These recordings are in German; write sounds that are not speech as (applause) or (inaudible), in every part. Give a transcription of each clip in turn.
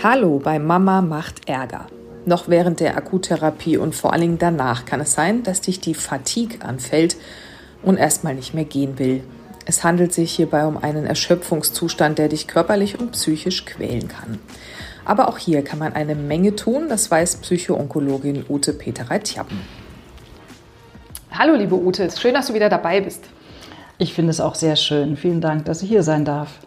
Hallo bei Mama macht Ärger. Noch während der Akuttherapie und vor allen Dingen danach kann es sein, dass dich die Fatigue anfällt und erstmal nicht mehr gehen will. Es handelt sich hierbei um einen Erschöpfungszustand, der dich körperlich und psychisch quälen kann. Aber auch hier kann man eine Menge tun, das weiß Psychoonkologin Ute Petereit-Tjappen. Hallo liebe Ute, schön, dass du wieder dabei bist. Ich finde es auch sehr schön. Vielen Dank, dass ich hier sein darf.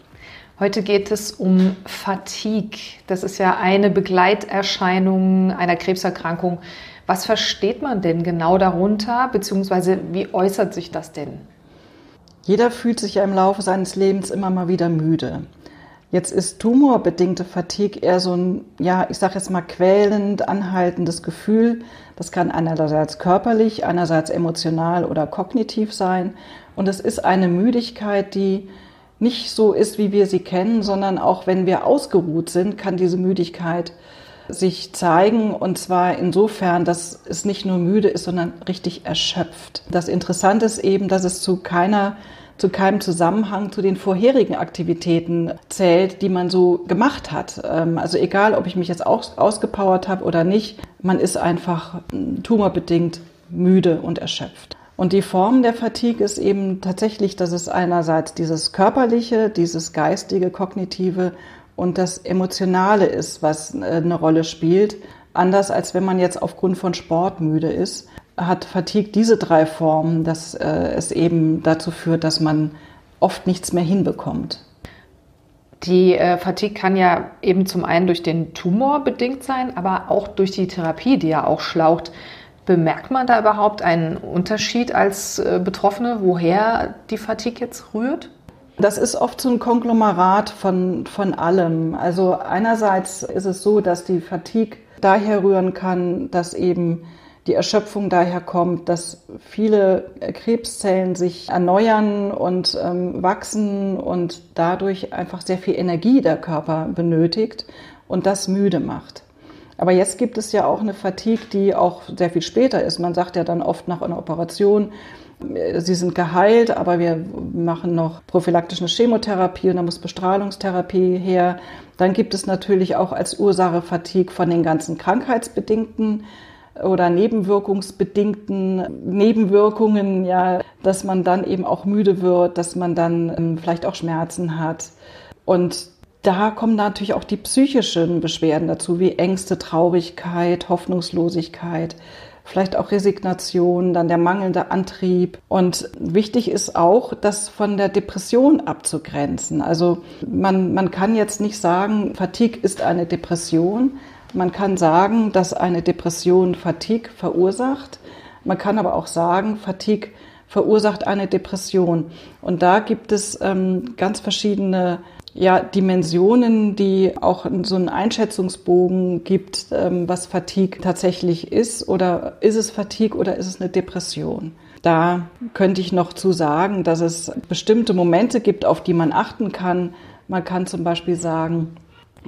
Heute geht es um Fatigue. Das ist ja eine Begleiterscheinung einer Krebserkrankung. Was versteht man denn genau darunter, beziehungsweise wie äußert sich das denn? Jeder fühlt sich ja im Laufe seines Lebens immer mal wieder müde. Jetzt ist tumorbedingte Fatigue eher so ein, ja, ich sage jetzt mal quälend, anhaltendes Gefühl. Das kann einerseits körperlich, einerseits emotional oder kognitiv sein. Und es ist eine Müdigkeit, die nicht so ist, wie wir sie kennen, sondern auch wenn wir ausgeruht sind, kann diese Müdigkeit sich zeigen und zwar insofern, dass es nicht nur müde ist, sondern richtig erschöpft. Das Interessante ist eben, dass es zu keiner zu keinem Zusammenhang zu den vorherigen Aktivitäten zählt, die man so gemacht hat. Ähm, also egal, ob ich mich jetzt aus, ausgepowert habe oder nicht, man ist einfach tumorbedingt müde und erschöpft. Und die Form der Fatigue ist eben tatsächlich, dass es einerseits dieses körperliche, dieses geistige, kognitive und das emotionale ist, was äh, eine Rolle spielt. Anders als wenn man jetzt aufgrund von Sport müde ist hat Fatigue diese drei Formen, dass äh, es eben dazu führt, dass man oft nichts mehr hinbekommt. Die äh, Fatigue kann ja eben zum einen durch den Tumor bedingt sein, aber auch durch die Therapie, die ja auch schlaucht. Bemerkt man da überhaupt einen Unterschied als äh, Betroffene, woher die Fatigue jetzt rührt? Das ist oft so ein Konglomerat von, von allem. Also einerseits ist es so, dass die Fatigue daher rühren kann, dass eben die Erschöpfung daher kommt, dass viele Krebszellen sich erneuern und ähm, wachsen und dadurch einfach sehr viel Energie der Körper benötigt und das müde macht. Aber jetzt gibt es ja auch eine Fatigue, die auch sehr viel später ist. Man sagt ja dann oft nach einer Operation, äh, sie sind geheilt, aber wir machen noch prophylaktische Chemotherapie und da muss Bestrahlungstherapie her. Dann gibt es natürlich auch als Ursache Fatigue von den ganzen krankheitsbedingten oder nebenwirkungsbedingten Nebenwirkungen, ja, dass man dann eben auch müde wird, dass man dann ähm, vielleicht auch Schmerzen hat. Und da kommen natürlich auch die psychischen Beschwerden dazu, wie Ängste, Traurigkeit, Hoffnungslosigkeit, vielleicht auch Resignation, dann der mangelnde Antrieb. Und wichtig ist auch, das von der Depression abzugrenzen. Also man, man kann jetzt nicht sagen, Fatigue ist eine Depression, man kann sagen, dass eine Depression Fatigue verursacht. Man kann aber auch sagen, Fatigue verursacht eine Depression. Und da gibt es ähm, ganz verschiedene ja, Dimensionen, die auch so einen Einschätzungsbogen gibt, ähm, was Fatigue tatsächlich ist. Oder ist es Fatigue oder ist es eine Depression? Da könnte ich noch zu sagen, dass es bestimmte Momente gibt, auf die man achten kann. Man kann zum Beispiel sagen,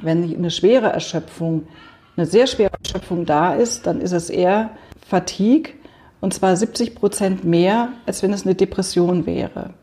wenn eine schwere Erschöpfung eine sehr schwere Erschöpfung da ist, dann ist es eher Fatigue und zwar 70 Prozent mehr, als wenn es eine Depression wäre.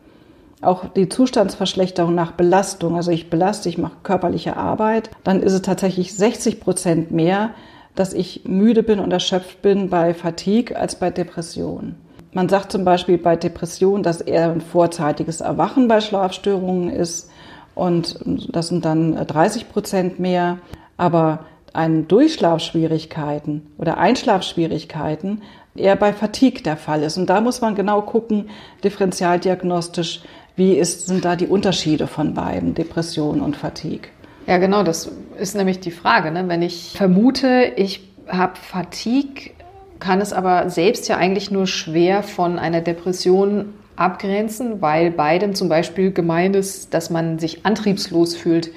Auch die Zustandsverschlechterung nach Belastung, also ich belaste, ich mache körperliche Arbeit, dann ist es tatsächlich 60 Prozent mehr, dass ich müde bin und erschöpft bin bei Fatigue als bei Depression. Man sagt zum Beispiel bei Depression, dass eher ein vorzeitiges Erwachen bei Schlafstörungen ist und das sind dann 30 Prozent mehr. Aber an Durchschlafschwierigkeiten oder Einschlafschwierigkeiten eher bei Fatigue der Fall ist. Und da muss man genau gucken, differentialdiagnostisch, wie ist, sind da die Unterschiede von beiden, Depression und Fatigue. Ja, genau, das ist nämlich die Frage. Ne? Wenn ich vermute, ich habe Fatigue, kann es aber selbst ja eigentlich nur schwer von einer Depression abgrenzen, weil beidem zum Beispiel gemeint ist, dass man sich antriebslos fühlt.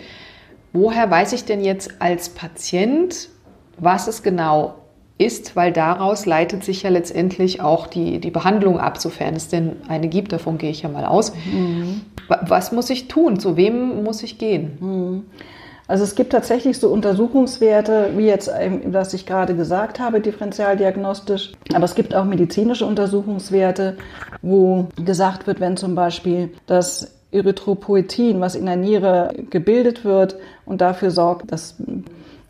Woher weiß ich denn jetzt als Patient, was es genau ist, weil daraus leitet sich ja letztendlich auch die, die Behandlung ab, sofern es denn eine gibt, davon gehe ich ja mal aus. Mhm. Was muss ich tun? Zu wem muss ich gehen? Mhm. Also es gibt tatsächlich so Untersuchungswerte, wie jetzt, was ich gerade gesagt habe, differentialdiagnostisch. Aber es gibt auch medizinische Untersuchungswerte, wo gesagt wird, wenn zum Beispiel das Erythropoetin, was in der Niere gebildet wird und dafür sorgt, dass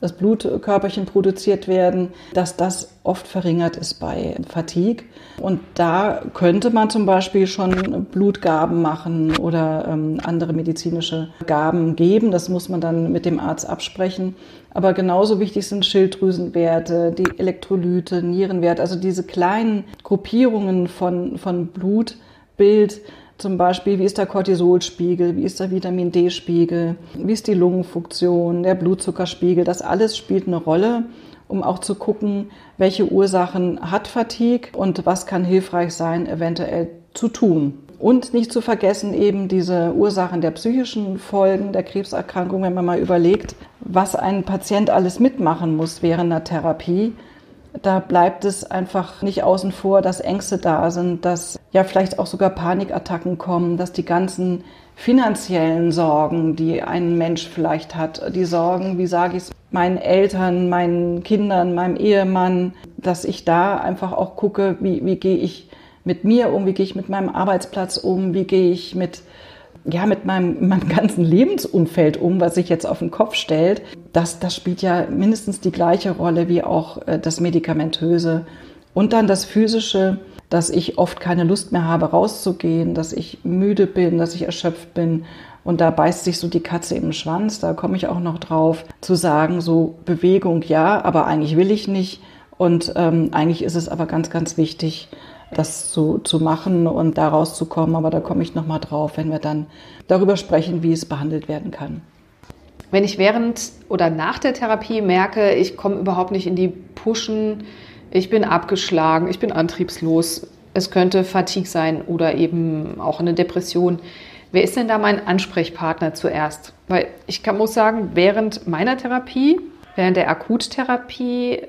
dass Blutkörperchen produziert werden, dass das oft verringert ist bei Fatigue. Und da könnte man zum Beispiel schon Blutgaben machen oder ähm, andere medizinische Gaben geben. Das muss man dann mit dem Arzt absprechen. Aber genauso wichtig sind Schilddrüsenwerte, die Elektrolyte, Nierenwerte, also diese kleinen Gruppierungen von, von Blutbild. Zum Beispiel, wie ist der Cortisolspiegel, wie ist der Vitamin D-Spiegel, wie ist die Lungenfunktion, der Blutzuckerspiegel. Das alles spielt eine Rolle, um auch zu gucken, welche Ursachen hat Fatigue und was kann hilfreich sein, eventuell zu tun. Und nicht zu vergessen eben diese Ursachen der psychischen Folgen der Krebserkrankung, wenn man mal überlegt, was ein Patient alles mitmachen muss während der Therapie. Da bleibt es einfach nicht außen vor, dass Ängste da sind, dass ja vielleicht auch sogar Panikattacken kommen, dass die ganzen finanziellen Sorgen, die ein Mensch vielleicht hat, die Sorgen, wie sage ich es, meinen Eltern, meinen Kindern, meinem Ehemann, dass ich da einfach auch gucke, wie, wie gehe ich mit mir um, wie gehe ich mit meinem Arbeitsplatz um, wie gehe ich mit, ja, mit meinem, (laughs) meinem ganzen Lebensumfeld um, was sich jetzt auf den Kopf stellt. Das, das spielt ja mindestens die gleiche Rolle wie auch äh, das Medikamentöse. Und dann das Physische, dass ich oft keine Lust mehr habe, rauszugehen, dass ich müde bin, dass ich erschöpft bin. Und da beißt sich so die Katze im Schwanz. Da komme ich auch noch drauf, zu sagen, so Bewegung ja, aber eigentlich will ich nicht. Und ähm, eigentlich ist es aber ganz, ganz wichtig, das zu, zu machen und da rauszukommen. Aber da komme ich nochmal drauf, wenn wir dann darüber sprechen, wie es behandelt werden kann. Wenn ich während oder nach der Therapie merke, ich komme überhaupt nicht in die Pushen, ich bin abgeschlagen, ich bin antriebslos, es könnte Fatigue sein oder eben auch eine Depression. Wer ist denn da mein Ansprechpartner zuerst? Weil ich kann, muss sagen, während meiner Therapie, während der Akuttherapie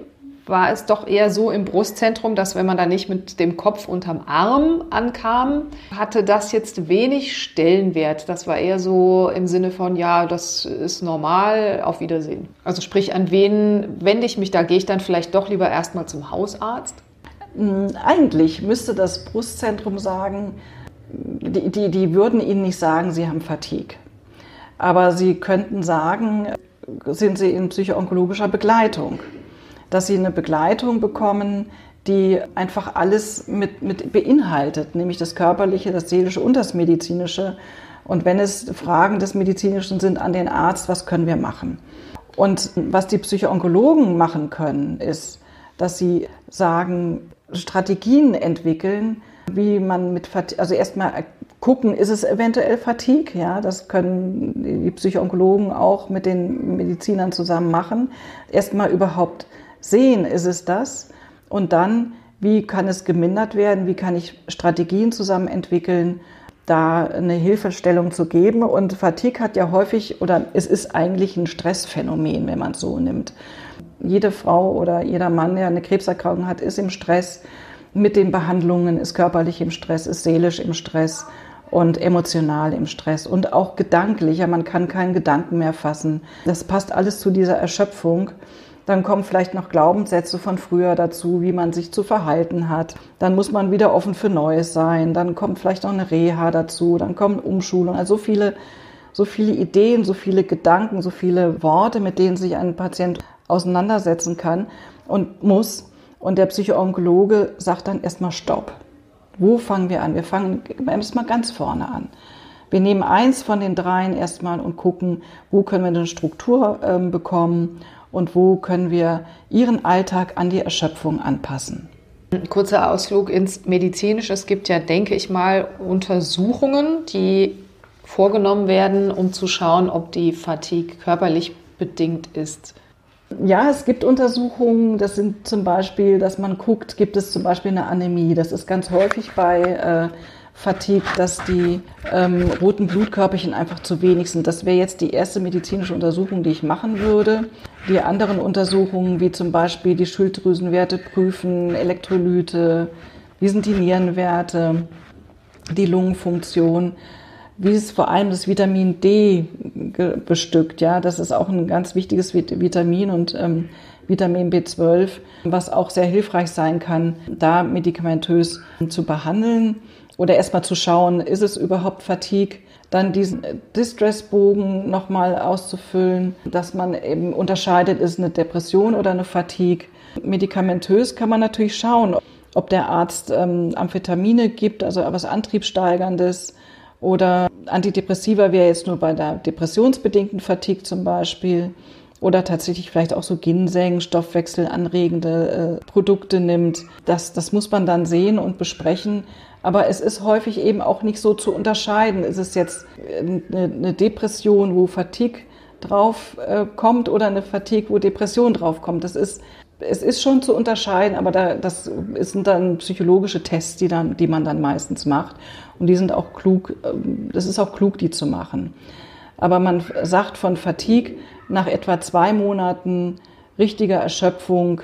war es doch eher so im Brustzentrum, dass wenn man da nicht mit dem Kopf unterm Arm ankam, hatte das jetzt wenig Stellenwert. Das war eher so im Sinne von, ja, das ist normal, auf Wiedersehen. Also sprich, an wen wende ich mich da? Gehe ich dann vielleicht doch lieber erstmal zum Hausarzt? Hm, eigentlich müsste das Brustzentrum sagen, die, die, die würden Ihnen nicht sagen, Sie haben Fatigue. Aber Sie könnten sagen, sind Sie in psychoonkologischer Begleitung dass sie eine Begleitung bekommen, die einfach alles mit, mit beinhaltet, nämlich das Körperliche, das Seelische und das Medizinische. Und wenn es Fragen des Medizinischen sind an den Arzt, was können wir machen? Und was die Psychoonkologen machen können, ist, dass sie sagen, Strategien entwickeln, wie man mit, also erstmal gucken, ist es eventuell Fatigue? Ja, das können die Psychoonkologen auch mit den Medizinern zusammen machen. Erstmal überhaupt sehen, ist es das? Und dann, wie kann es gemindert werden? Wie kann ich Strategien zusammen entwickeln, da eine Hilfestellung zu geben? Und Fatigue hat ja häufig, oder es ist eigentlich ein Stressphänomen, wenn man es so nimmt. Jede Frau oder jeder Mann, der eine Krebserkrankung hat, ist im Stress mit den Behandlungen, ist körperlich im Stress, ist seelisch im Stress und emotional im Stress und auch gedanklich. Ja, man kann keinen Gedanken mehr fassen. Das passt alles zu dieser Erschöpfung. Dann kommen vielleicht noch Glaubenssätze von früher dazu, wie man sich zu verhalten hat. Dann muss man wieder offen für Neues sein. Dann kommt vielleicht noch eine Reha dazu. Dann kommen Umschulungen. Also so viele, so viele Ideen, so viele Gedanken, so viele Worte, mit denen sich ein Patient auseinandersetzen kann und muss. Und der Psychoonkologe sagt dann erstmal Stopp. Wo fangen wir an? Wir fangen erstmal ganz vorne an. Wir nehmen eins von den dreien erstmal und gucken, wo können wir eine Struktur äh, bekommen und wo können wir ihren Alltag an die Erschöpfung anpassen. Ein kurzer Ausflug ins Medizinische. Es gibt ja, denke ich mal, Untersuchungen, die vorgenommen werden, um zu schauen, ob die Fatigue körperlich bedingt ist. Ja, es gibt Untersuchungen, das sind zum Beispiel, dass man guckt, gibt es zum Beispiel eine Anämie. Das ist ganz häufig bei äh, Fatigue, dass die ähm, roten Blutkörperchen einfach zu wenig sind. Das wäre jetzt die erste medizinische Untersuchung, die ich machen würde. Die anderen Untersuchungen, wie zum Beispiel die Schilddrüsenwerte prüfen, Elektrolyte, wie sind die Nierenwerte, die Lungenfunktion, wie ist vor allem das Vitamin D bestückt. Ja, das ist auch ein ganz wichtiges Vitamin und ähm, Vitamin B12, was auch sehr hilfreich sein kann, da medikamentös zu behandeln oder erstmal zu schauen, ist es überhaupt Fatigue? dann diesen Distressbogen nochmal auszufüllen, dass man eben unterscheidet, ist eine Depression oder eine Fatigue. Medikamentös kann man natürlich schauen, ob der Arzt ähm, Amphetamine gibt, also was Antriebssteigerndes oder Antidepressiva wäre jetzt nur bei der depressionsbedingten Fatigue zum Beispiel oder tatsächlich vielleicht auch so Ginseng, stoffwechselanregende äh, Produkte nimmt. Das, das muss man dann sehen und besprechen. Aber es ist häufig eben auch nicht so zu unterscheiden. Ist es jetzt eine, eine Depression, wo Fatigue drauf äh, kommt oder eine Fatigue, wo Depression drauf kommt? Das ist, es ist schon zu unterscheiden, aber da, das sind dann psychologische Tests, die, dann, die man dann meistens macht. Und die sind auch klug, ähm, das ist auch klug, die zu machen. Aber man sagt von Fatigue nach etwa zwei Monaten richtiger Erschöpfung,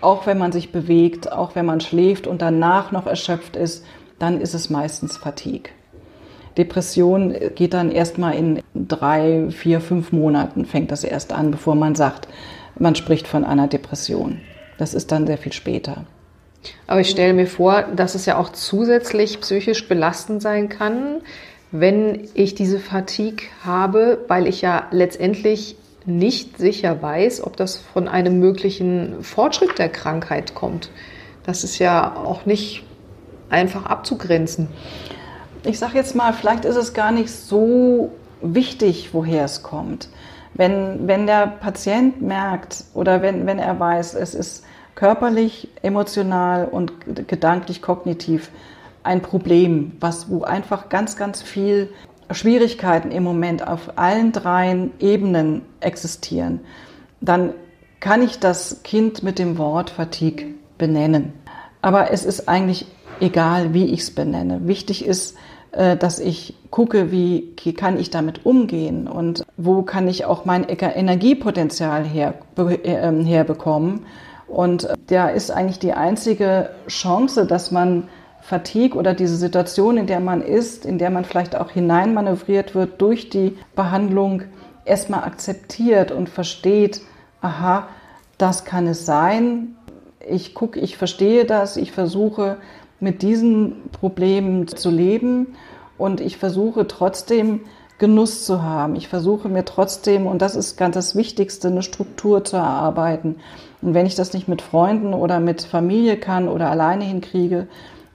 auch wenn man sich bewegt, auch wenn man schläft und danach noch erschöpft ist, dann ist es meistens Fatigue. Depression geht dann erstmal in drei, vier, fünf Monaten fängt das erst an, bevor man sagt, man spricht von einer Depression. Das ist dann sehr viel später. Aber ich stelle mir vor, dass es ja auch zusätzlich psychisch belastend sein kann, wenn ich diese Fatigue habe, weil ich ja letztendlich nicht sicher weiß, ob das von einem möglichen Fortschritt der Krankheit kommt. Das ist ja auch nicht einfach abzugrenzen? Ich sage jetzt mal, vielleicht ist es gar nicht so wichtig, woher es kommt. Wenn, wenn der Patient merkt oder wenn, wenn er weiß, es ist körperlich, emotional und gedanklich, kognitiv ein Problem, was, wo einfach ganz, ganz viel Schwierigkeiten im Moment auf allen dreien Ebenen existieren, dann kann ich das Kind mit dem Wort Fatigue benennen. Aber es ist eigentlich egal wie ich es benenne. Wichtig ist, äh, dass ich gucke, wie kann ich damit umgehen und wo kann ich auch mein Energiepotenzial her, ähm, herbekommen. Und äh, da ist eigentlich die einzige Chance, dass man Fatigue oder diese Situation, in der man ist, in der man vielleicht auch hineinmanövriert wird durch die Behandlung, erstmal akzeptiert und versteht, aha, das kann es sein. Ich gucke, ich verstehe das, ich versuche mit diesen Problemen zu leben und ich versuche trotzdem Genuss zu haben. Ich versuche mir trotzdem, und das ist ganz das Wichtigste, eine Struktur zu erarbeiten. Und wenn ich das nicht mit Freunden oder mit Familie kann oder alleine hinkriege,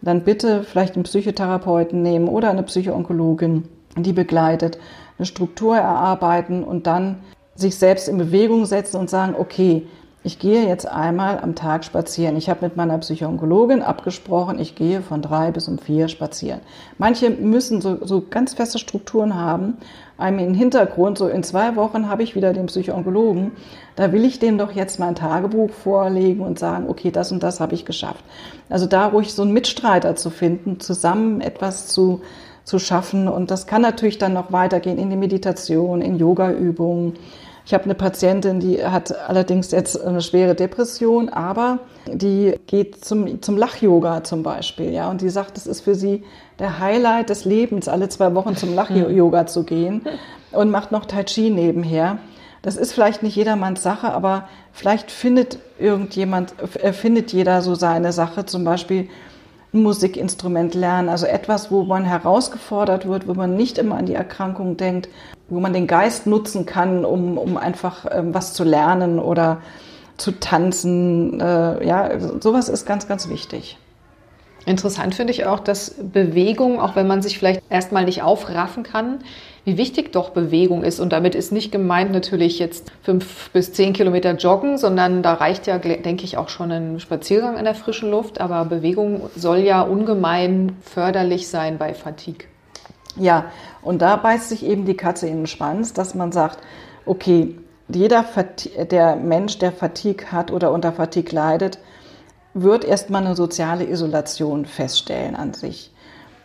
dann bitte vielleicht einen Psychotherapeuten nehmen oder eine Psychoonkologin, die begleitet, eine Struktur erarbeiten und dann sich selbst in Bewegung setzen und sagen, okay, ich gehe jetzt einmal am Tag spazieren. Ich habe mit meiner Psychoonkologin abgesprochen, ich gehe von drei bis um vier spazieren. Manche müssen so, so ganz feste Strukturen haben. Einem Hintergrund, so in zwei Wochen habe ich wieder den Psychoonkologen. Da will ich dem doch jetzt mein Tagebuch vorlegen und sagen, okay, das und das habe ich geschafft. Also da ruhig so einen Mitstreiter zu finden, zusammen etwas zu, zu schaffen. Und das kann natürlich dann noch weitergehen in die Meditation, in Yoga-Übungen ich habe eine Patientin, die hat allerdings jetzt eine schwere Depression, aber die geht zum, zum Lach-Yoga zum Beispiel, ja, und die sagt, es ist für sie der Highlight des Lebens, alle zwei Wochen zum Lach-Yoga zu gehen und macht noch Tai Chi nebenher. Das ist vielleicht nicht jedermanns Sache, aber vielleicht findet irgendjemand, äh, findet jeder so seine Sache, zum Beispiel ein Musikinstrument lernen, also etwas, wo man herausgefordert wird, wo man nicht immer an die Erkrankung denkt, wo man den Geist nutzen kann, um, um einfach ähm, was zu lernen oder zu tanzen. Äh, ja, sowas ist ganz, ganz wichtig. Interessant finde ich auch, dass Bewegung, auch wenn man sich vielleicht erstmal nicht aufraffen kann, wie wichtig doch Bewegung ist. Und damit ist nicht gemeint natürlich jetzt fünf bis zehn Kilometer joggen, sondern da reicht ja, denke ich, auch schon ein Spaziergang in der frischen Luft. Aber Bewegung soll ja ungemein förderlich sein bei Fatigue. Ja, und da beißt sich eben die Katze in den Schwanz, dass man sagt, okay, jeder der Mensch, der Fatigue hat oder unter Fatigue leidet, wird erstmal eine soziale Isolation feststellen an sich.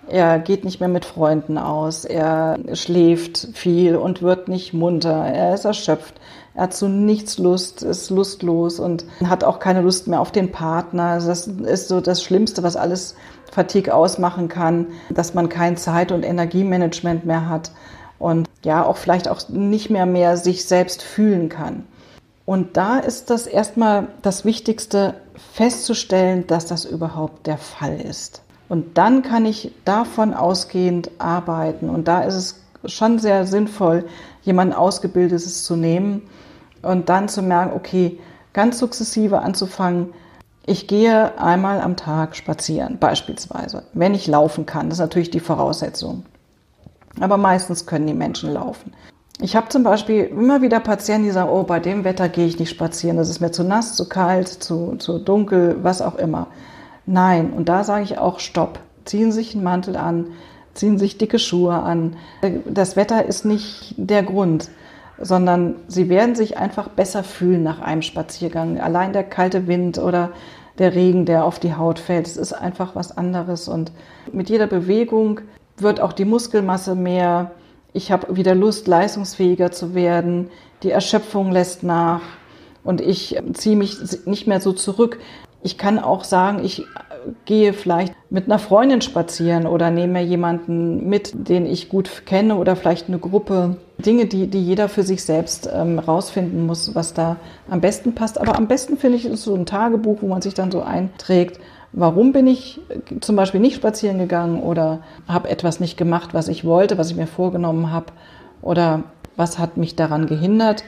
Er geht nicht mehr mit Freunden aus, er schläft viel und wird nicht munter, er ist erschöpft, er hat zu nichts Lust, ist lustlos und hat auch keine Lust mehr auf den Partner. Das ist so das Schlimmste, was alles Fatigue ausmachen kann, dass man kein Zeit- und Energiemanagement mehr hat und ja, auch vielleicht auch nicht mehr mehr sich selbst fühlen kann. Und da ist das erstmal das Wichtigste festzustellen, dass das überhaupt der Fall ist. Und dann kann ich davon ausgehend arbeiten. Und da ist es schon sehr sinnvoll, jemanden Ausgebildetes zu nehmen und dann zu merken, okay, ganz sukzessive anzufangen, ich gehe einmal am Tag spazieren, beispielsweise, wenn ich laufen kann. Das ist natürlich die Voraussetzung. Aber meistens können die Menschen laufen. Ich habe zum Beispiel immer wieder Patienten, die sagen, oh, bei dem Wetter gehe ich nicht spazieren, das ist mir zu nass, zu kalt, zu, zu dunkel, was auch immer. Nein, und da sage ich auch, stopp. Ziehen sich einen Mantel an, ziehen sich dicke Schuhe an. Das Wetter ist nicht der Grund, sondern Sie werden sich einfach besser fühlen nach einem Spaziergang. Allein der kalte Wind oder der Regen, der auf die Haut fällt, es ist einfach was anderes. Und mit jeder Bewegung wird auch die Muskelmasse mehr. Ich habe wieder Lust, leistungsfähiger zu werden. Die Erschöpfung lässt nach und ich ziehe mich nicht mehr so zurück. Ich kann auch sagen, ich gehe vielleicht mit einer Freundin spazieren oder nehme jemanden mit, den ich gut kenne oder vielleicht eine Gruppe. Dinge, die, die jeder für sich selbst ähm, rausfinden muss, was da am besten passt. Aber am besten finde ich ist so ein Tagebuch, wo man sich dann so einträgt, warum bin ich zum Beispiel nicht spazieren gegangen oder habe etwas nicht gemacht, was ich wollte, was ich mir vorgenommen habe oder was hat mich daran gehindert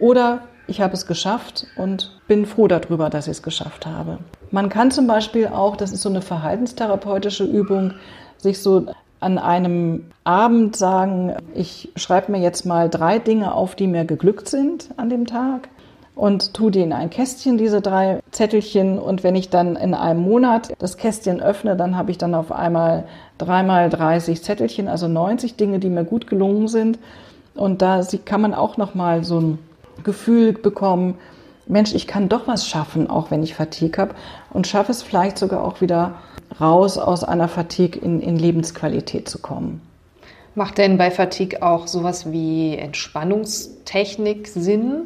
oder ich habe es geschafft und bin froh darüber, dass ich es geschafft habe. Man kann zum Beispiel auch, das ist so eine verhaltenstherapeutische Übung, sich so an einem Abend sagen, ich schreibe mir jetzt mal drei Dinge auf, die mir geglückt sind an dem Tag und tue die in ein Kästchen, diese drei Zettelchen. Und wenn ich dann in einem Monat das Kästchen öffne, dann habe ich dann auf einmal dreimal 30 Zettelchen, also 90 Dinge, die mir gut gelungen sind. Und da kann man auch noch mal so ein Gefühl bekommen, Mensch, ich kann doch was schaffen, auch wenn ich Fatigue habe und schaffe es vielleicht sogar auch wieder raus aus einer Fatigue in, in Lebensqualität zu kommen. Macht denn bei Fatigue auch sowas wie Entspannungstechnik Sinn?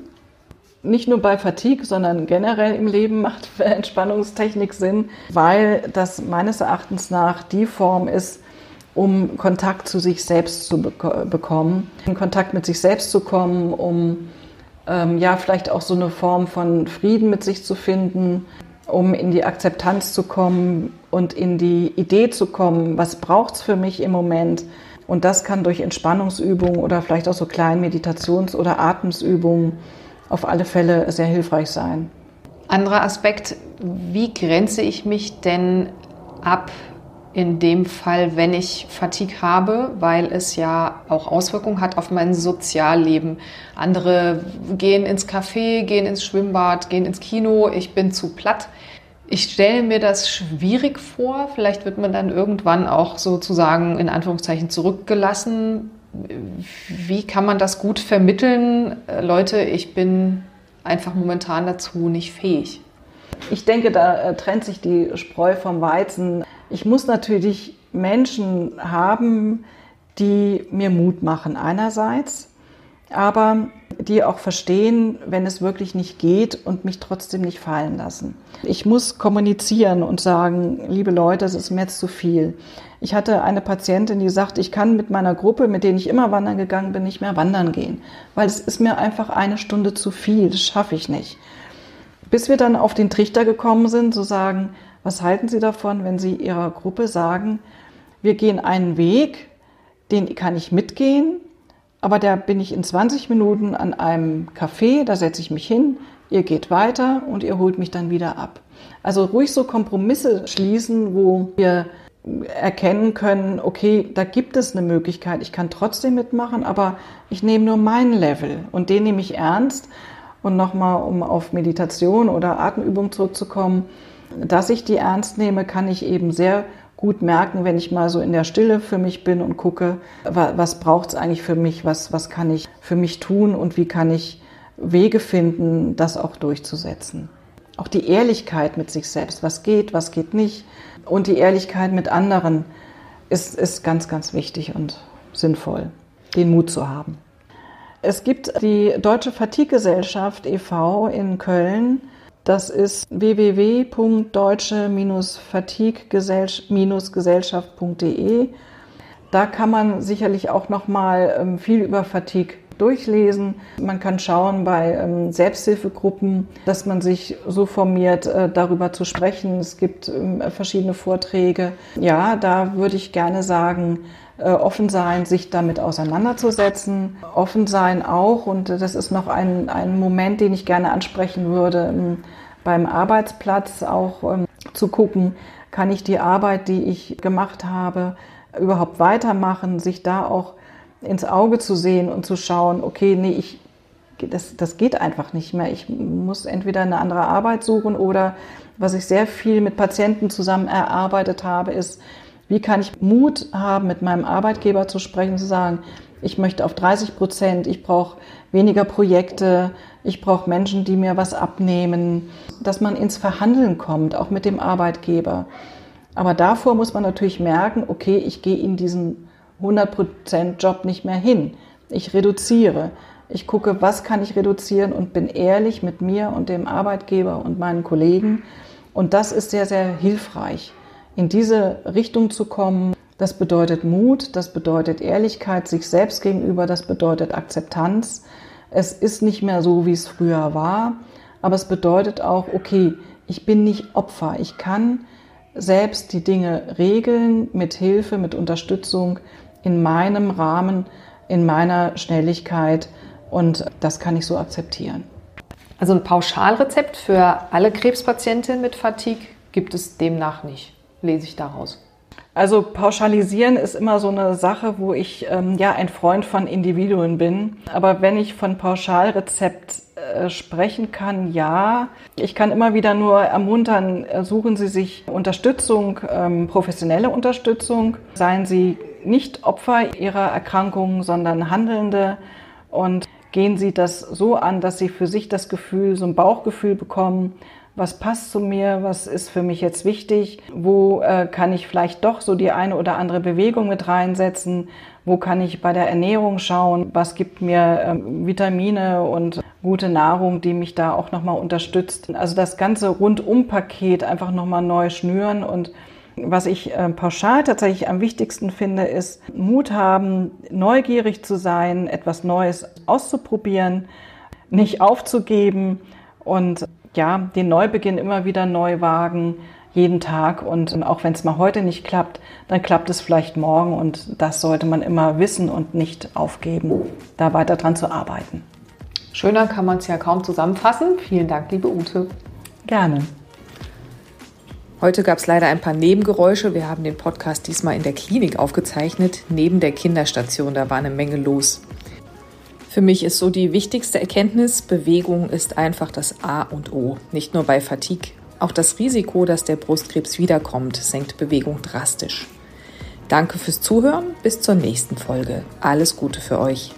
Nicht nur bei Fatigue, sondern generell im Leben macht (laughs) Entspannungstechnik Sinn, weil das meines Erachtens nach die Form ist, um Kontakt zu sich selbst zu bekommen, in Kontakt mit sich selbst zu kommen, um ähm, ja vielleicht auch so eine Form von Frieden mit sich zu finden, um in die Akzeptanz zu kommen und in die Idee zu kommen, was braucht es für mich im Moment. Und das kann durch Entspannungsübungen oder vielleicht auch so kleinen Meditations- oder Atemsübungen auf alle Fälle sehr hilfreich sein. Anderer Aspekt, wie grenze ich mich denn ab in dem Fall, wenn ich Fatigue habe, weil es ja auch Auswirkungen hat auf mein Sozialleben. Andere gehen ins Café, gehen ins Schwimmbad, gehen ins Kino, ich bin zu platt. Ich stelle mir das schwierig vor. Vielleicht wird man dann irgendwann auch sozusagen in Anführungszeichen zurückgelassen. Wie kann man das gut vermitteln? Leute, ich bin einfach momentan dazu nicht fähig. Ich denke, da äh, trennt sich die Spreu vom Weizen. Ich muss natürlich Menschen haben, die mir Mut machen einerseits, aber die auch verstehen, wenn es wirklich nicht geht und mich trotzdem nicht fallen lassen. Ich muss kommunizieren und sagen, liebe Leute, es ist mir jetzt zu viel. Ich hatte eine Patientin, die sagt, ich kann mit meiner Gruppe, mit denen ich immer wandern gegangen bin, nicht mehr wandern gehen, weil es ist mir einfach eine Stunde zu viel, das schaffe ich nicht. Bis wir dann auf den Trichter gekommen sind, zu sagen, was halten Sie davon, wenn Sie Ihrer Gruppe sagen, wir gehen einen Weg, den kann ich mitgehen, aber da bin ich in 20 Minuten an einem Café, da setze ich mich hin, ihr geht weiter und ihr holt mich dann wieder ab. Also ruhig so Kompromisse schließen, wo wir erkennen können, okay, da gibt es eine Möglichkeit, ich kann trotzdem mitmachen, aber ich nehme nur meinen Level und den nehme ich ernst und nochmal, um auf Meditation oder Atemübung zurückzukommen, dass ich die ernst nehme, kann ich eben sehr gut merken, wenn ich mal so in der Stille für mich bin und gucke, was braucht es eigentlich für mich, was, was kann ich für mich tun und wie kann ich Wege finden, das auch durchzusetzen. Auch die Ehrlichkeit mit sich selbst, was geht, was geht nicht und die Ehrlichkeit mit anderen ist, ist ganz, ganz wichtig und sinnvoll, den Mut zu haben. Es gibt die Deutsche Fatigue-Gesellschaft e.V. in Köln. Das ist www.deutsche-fatigue-gesellschaft.de. Da kann man sicherlich auch noch mal ähm, viel über Fatigue durchlesen. Man kann schauen bei ähm, Selbsthilfegruppen, dass man sich so formiert, äh, darüber zu sprechen. Es gibt ähm, verschiedene Vorträge. Ja, da würde ich gerne sagen, offen sein, sich damit auseinanderzusetzen, offen sein auch, und das ist noch ein, ein Moment, den ich gerne ansprechen würde, ähm, beim Arbeitsplatz auch ähm, zu gucken, kann ich die Arbeit, die ich gemacht habe, überhaupt weitermachen, sich da auch ins Auge zu sehen und zu schauen, okay, nee, ich, das, das geht einfach nicht mehr. Ich muss entweder eine andere Arbeit suchen oder was ich sehr viel mit Patienten zusammen erarbeitet habe, ist, wie kann ich Mut haben, mit meinem Arbeitgeber zu sprechen, zu sagen, ich möchte auf 30 Prozent, ich brauche weniger Projekte, ich brauche Menschen, die mir was abnehmen, dass man ins Verhandeln kommt, auch mit dem Arbeitgeber. Aber davor muss man natürlich merken, okay, ich gehe in diesen 100% Job nicht mehr hin. Ich reduziere. Ich gucke, was kann ich reduzieren und bin ehrlich mit mir und dem Arbeitgeber und meinen Kollegen. Und das ist sehr, sehr hilfreich, in diese Richtung zu kommen. Das bedeutet Mut, das bedeutet Ehrlichkeit sich selbst gegenüber, das bedeutet Akzeptanz. Es ist nicht mehr so, wie es früher war, aber es bedeutet auch, okay, ich bin nicht Opfer. Ich kann selbst die Dinge regeln mit Hilfe, mit Unterstützung in meinem Rahmen, in meiner Schnelligkeit und das kann ich so akzeptieren. Also ein Pauschalrezept für alle Krebspatientinnen mit Fatigue gibt es demnach nicht, lese ich daraus. Also pauschalisieren ist immer so eine Sache, wo ich ähm, ja ein Freund von Individuen bin. Aber wenn ich von Pauschalrezept äh, sprechen kann, ja. Ich kann immer wieder nur ermuntern, äh, suchen Sie sich Unterstützung, ähm, professionelle Unterstützung. Seien Sie nicht Opfer Ihrer Erkrankung, sondern Handelnde und gehen Sie das so an, dass Sie für sich das Gefühl, so ein Bauchgefühl bekommen, was passt zu mir, was ist für mich jetzt wichtig, wo äh, kann ich vielleicht doch so die eine oder andere Bewegung mit reinsetzen, wo kann ich bei der Ernährung schauen, was gibt mir ähm, Vitamine und gute Nahrung, die mich da auch nochmal unterstützt. Also das ganze Rundum-Paket einfach nochmal neu schnüren und was ich äh, pauschal tatsächlich am wichtigsten finde, ist Mut haben, neugierig zu sein, etwas Neues auszuprobieren, nicht aufzugeben und ja, den Neubeginn immer wieder neu wagen, jeden Tag. Und auch wenn es mal heute nicht klappt, dann klappt es vielleicht morgen. Und das sollte man immer wissen und nicht aufgeben, da weiter dran zu arbeiten. Schöner kann man es ja kaum zusammenfassen. Vielen Dank, liebe Ute. Gerne. Heute gab es leider ein paar Nebengeräusche. Wir haben den Podcast diesmal in der Klinik aufgezeichnet, neben der Kinderstation. Da war eine Menge los. Für mich ist so die wichtigste Erkenntnis, Bewegung ist einfach das A und O. Nicht nur bei Fatigue. Auch das Risiko, dass der Brustkrebs wiederkommt, senkt Bewegung drastisch. Danke fürs Zuhören. Bis zur nächsten Folge. Alles Gute für euch.